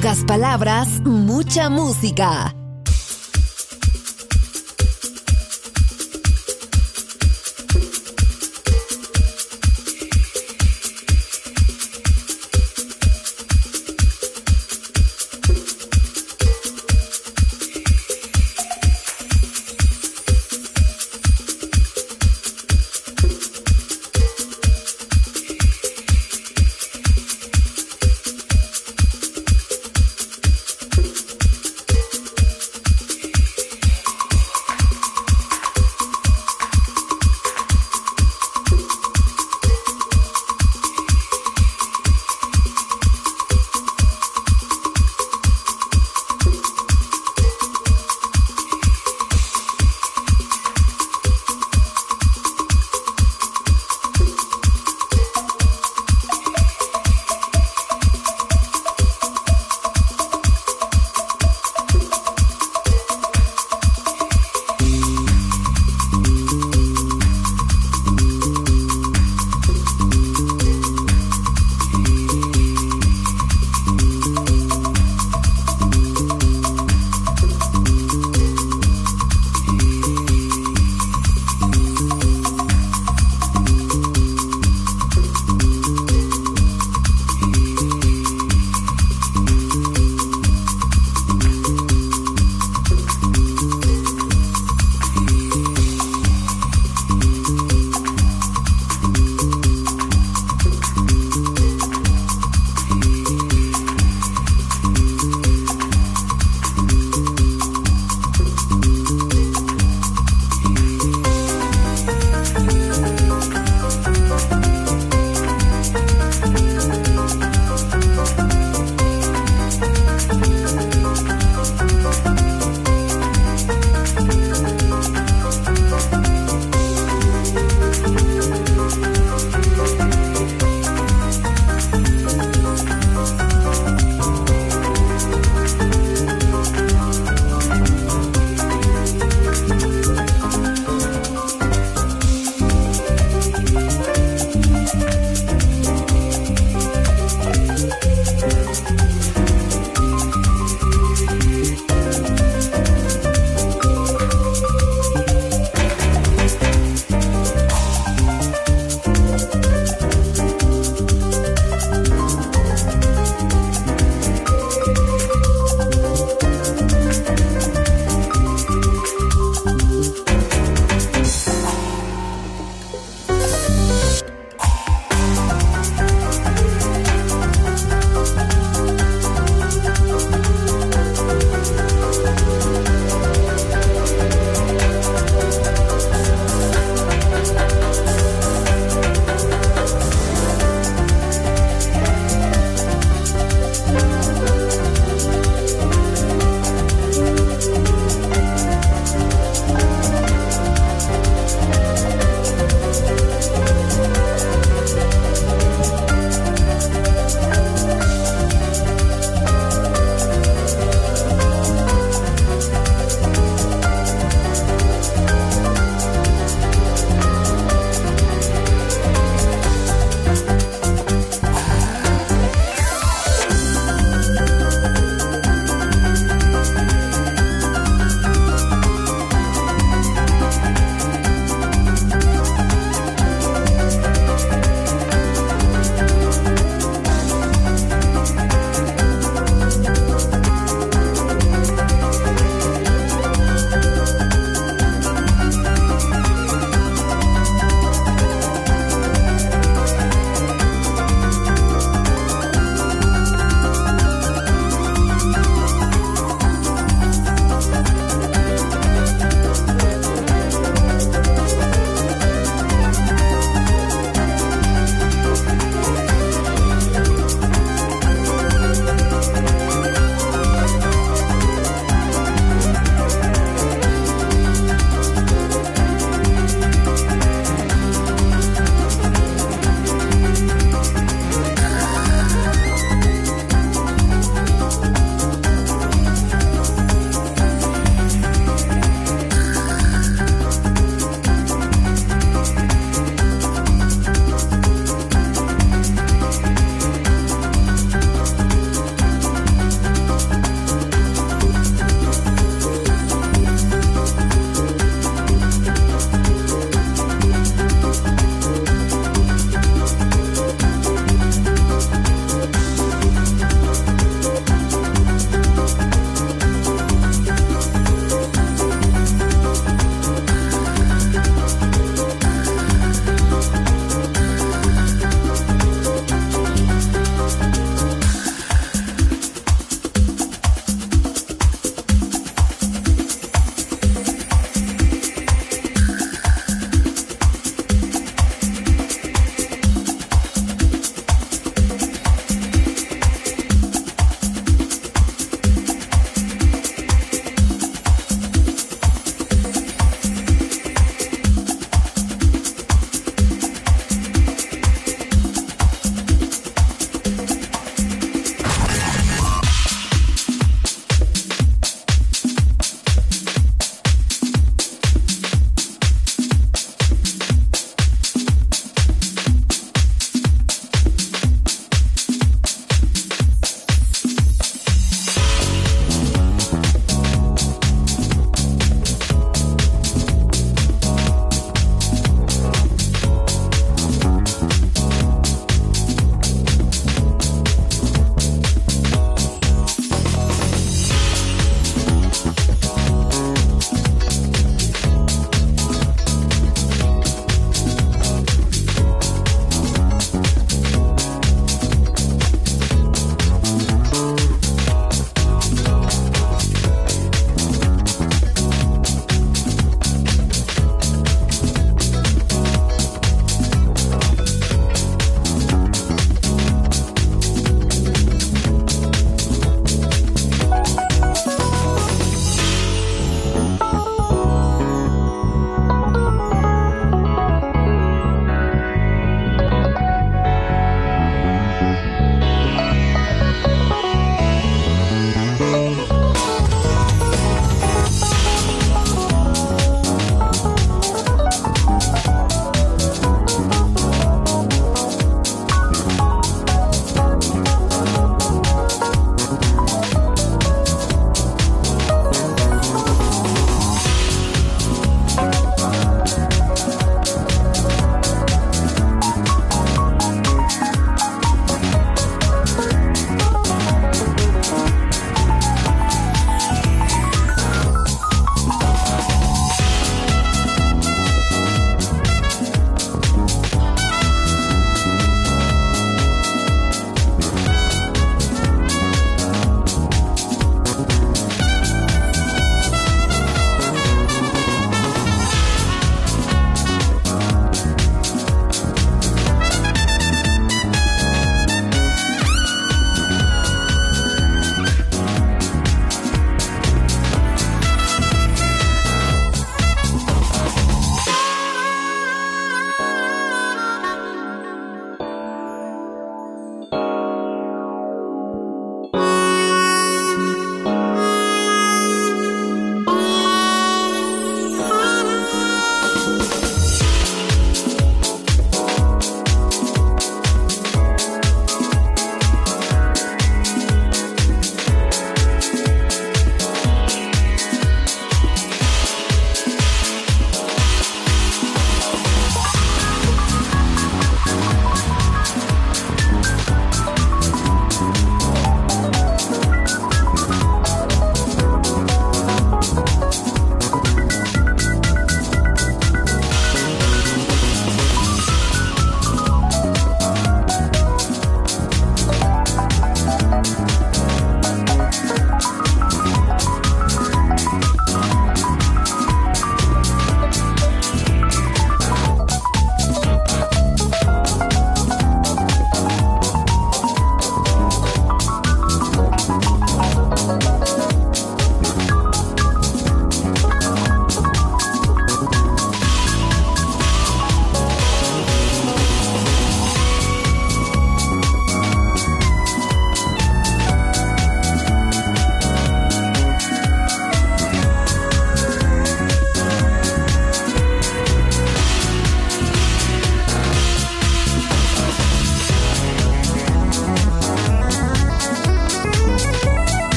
Pocas palabras, mucha música.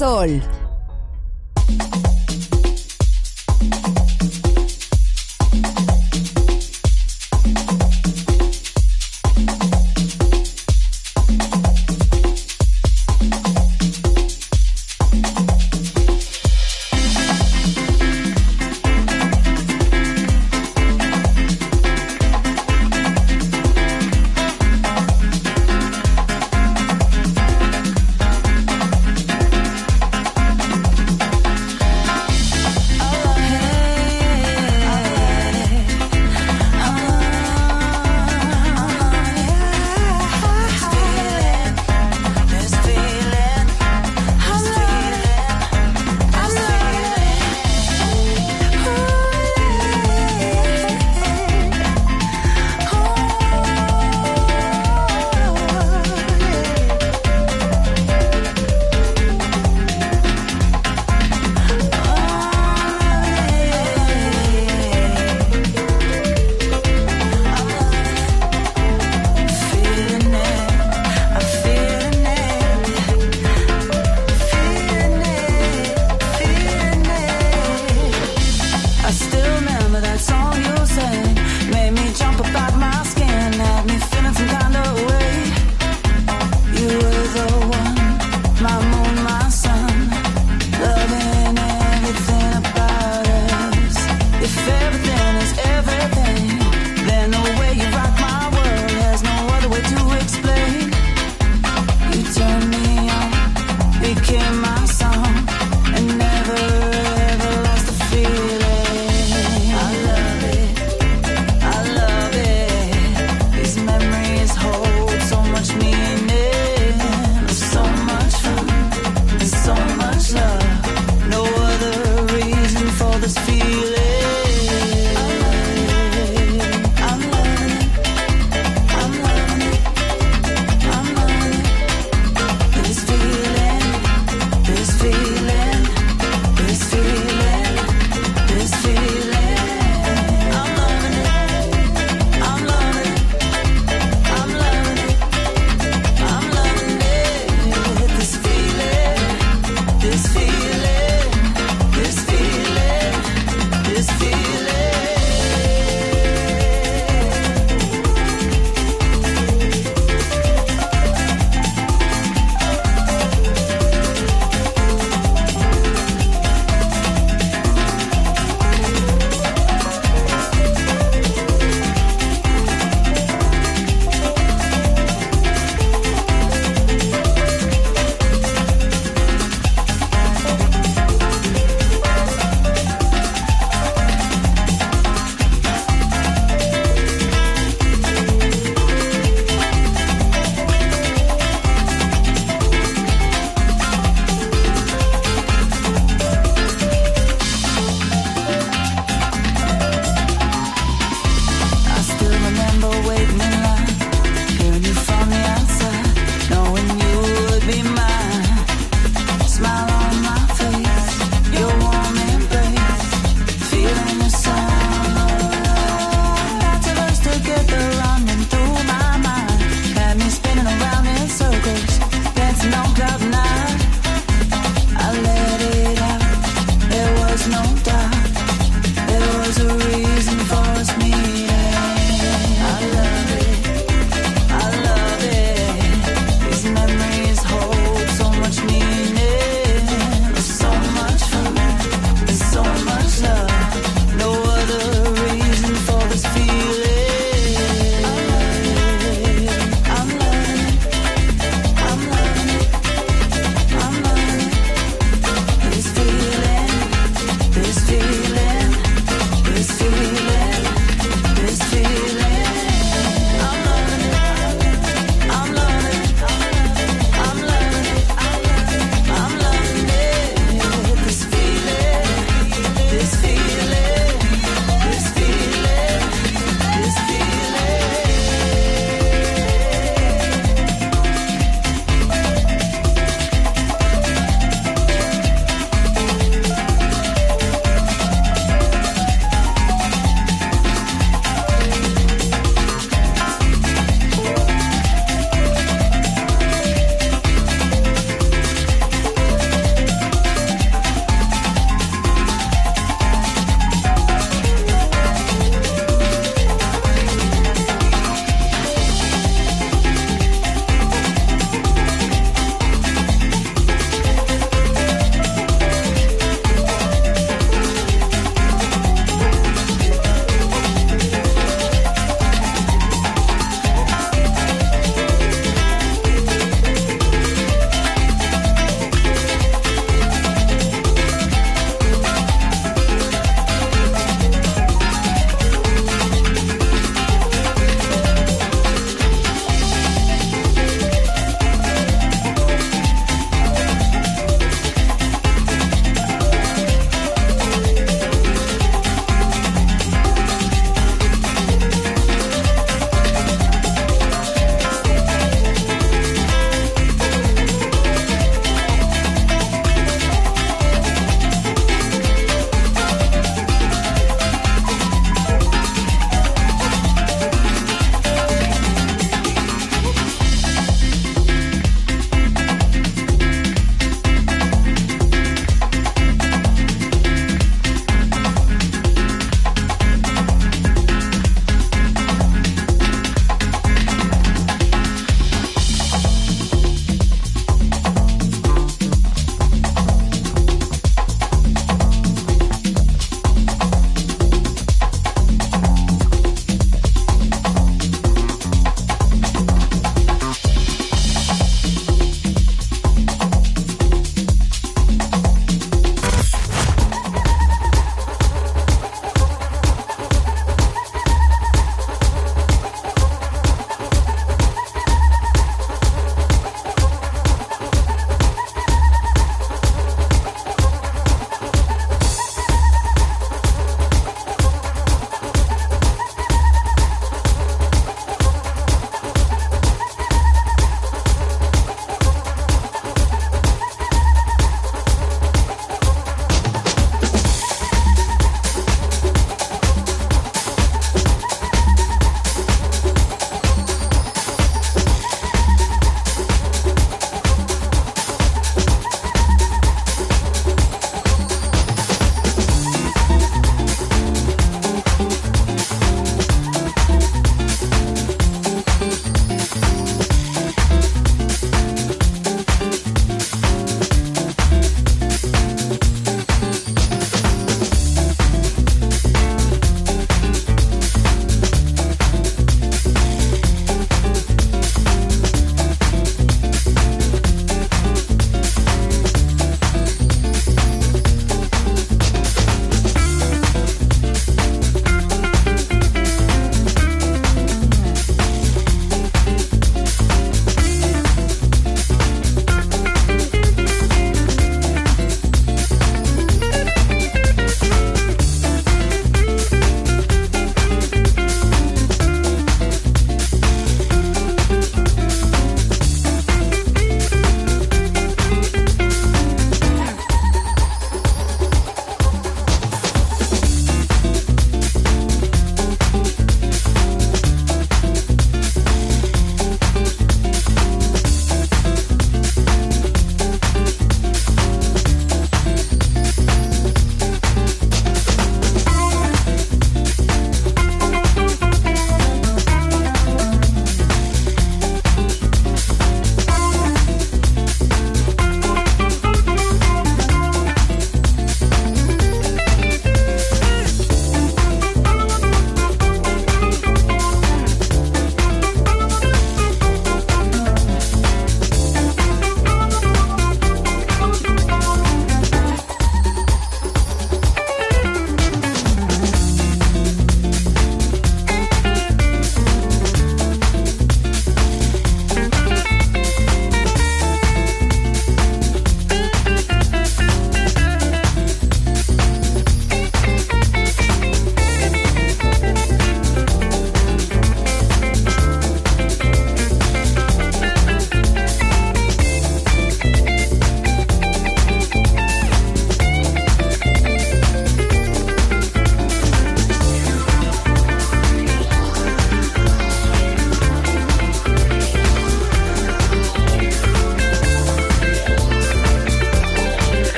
Sol.